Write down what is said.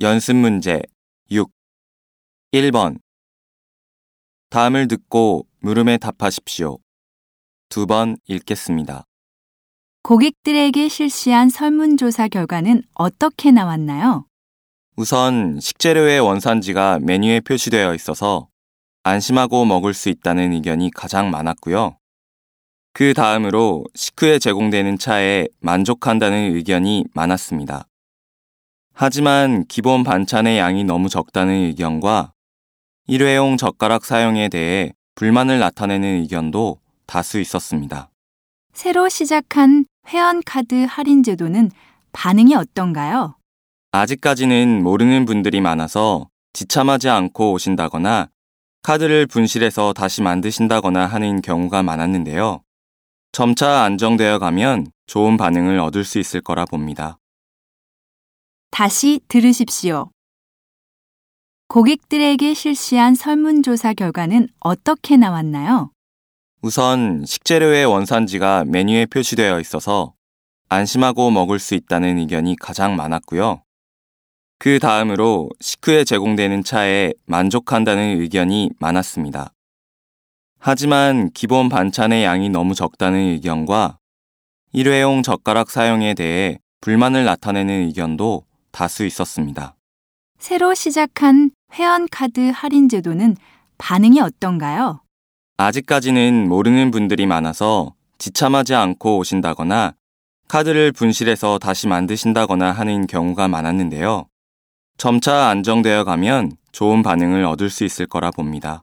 연습 문제 6. 1번. 다음을 듣고 물음에 답하십시오. 두 번 읽겠습니다. 고객들에게 실시한 설문조사 결과는 어떻게 나왔나요? 우선 식재료의 원산지가 메뉴에 표시되어 있어서 안심하고 먹을 수 있다는 의견이 가장 많았고요. 그 다음으로 식후에 제공되는 차에 만족한다는 의견이 많았습니다. 하지만 기본 반찬의 양이 너무 적다는 의견과 일회용 젓가락 사용에 대해 불만을 나타내는 의견도 다수 있었습니다. 새로 시작한 회원카드 할인 제도는 반응이 어떤가요? 아직까지는 모르는 분들이 많아서 지참하지 않고 오신다거나 카드를 분실해서 다시 만드신다거나 하는 경우가 많았는데요. 점차 안정되어 가면 좋은 반응을 얻을 수 있을 거라 봅니다. 다시 들으십시오. 고객들에게 실시한 설문조사 결과는 어떻게 나왔나요? 우선 식재료의 원산지가 메뉴에 표시되어 있어서 안심하고 먹을 수 있다는 의견이 가장 많았고요. 그 다음으로 식후에 제공되는 차에 만족한다는 의견이 많았습니다. 하지만 기본 반찬의 양이 너무 적다는 의견과 일회용 젓가락 사용에 대해 불만을 나타내는 의견도 다수 있었습니다. 새로 시작한 회원카드 할인 제도는 반응이 어떤가요? 아직까지는 모르는 분들이 많아서 지참하지 않고 오신다거나 카드를 분실해서 다시 만드신다거나 하는 경우가 많았는데요. 점차 안정되어 가면 좋은 반응을 얻을 수 있을 거라 봅니다.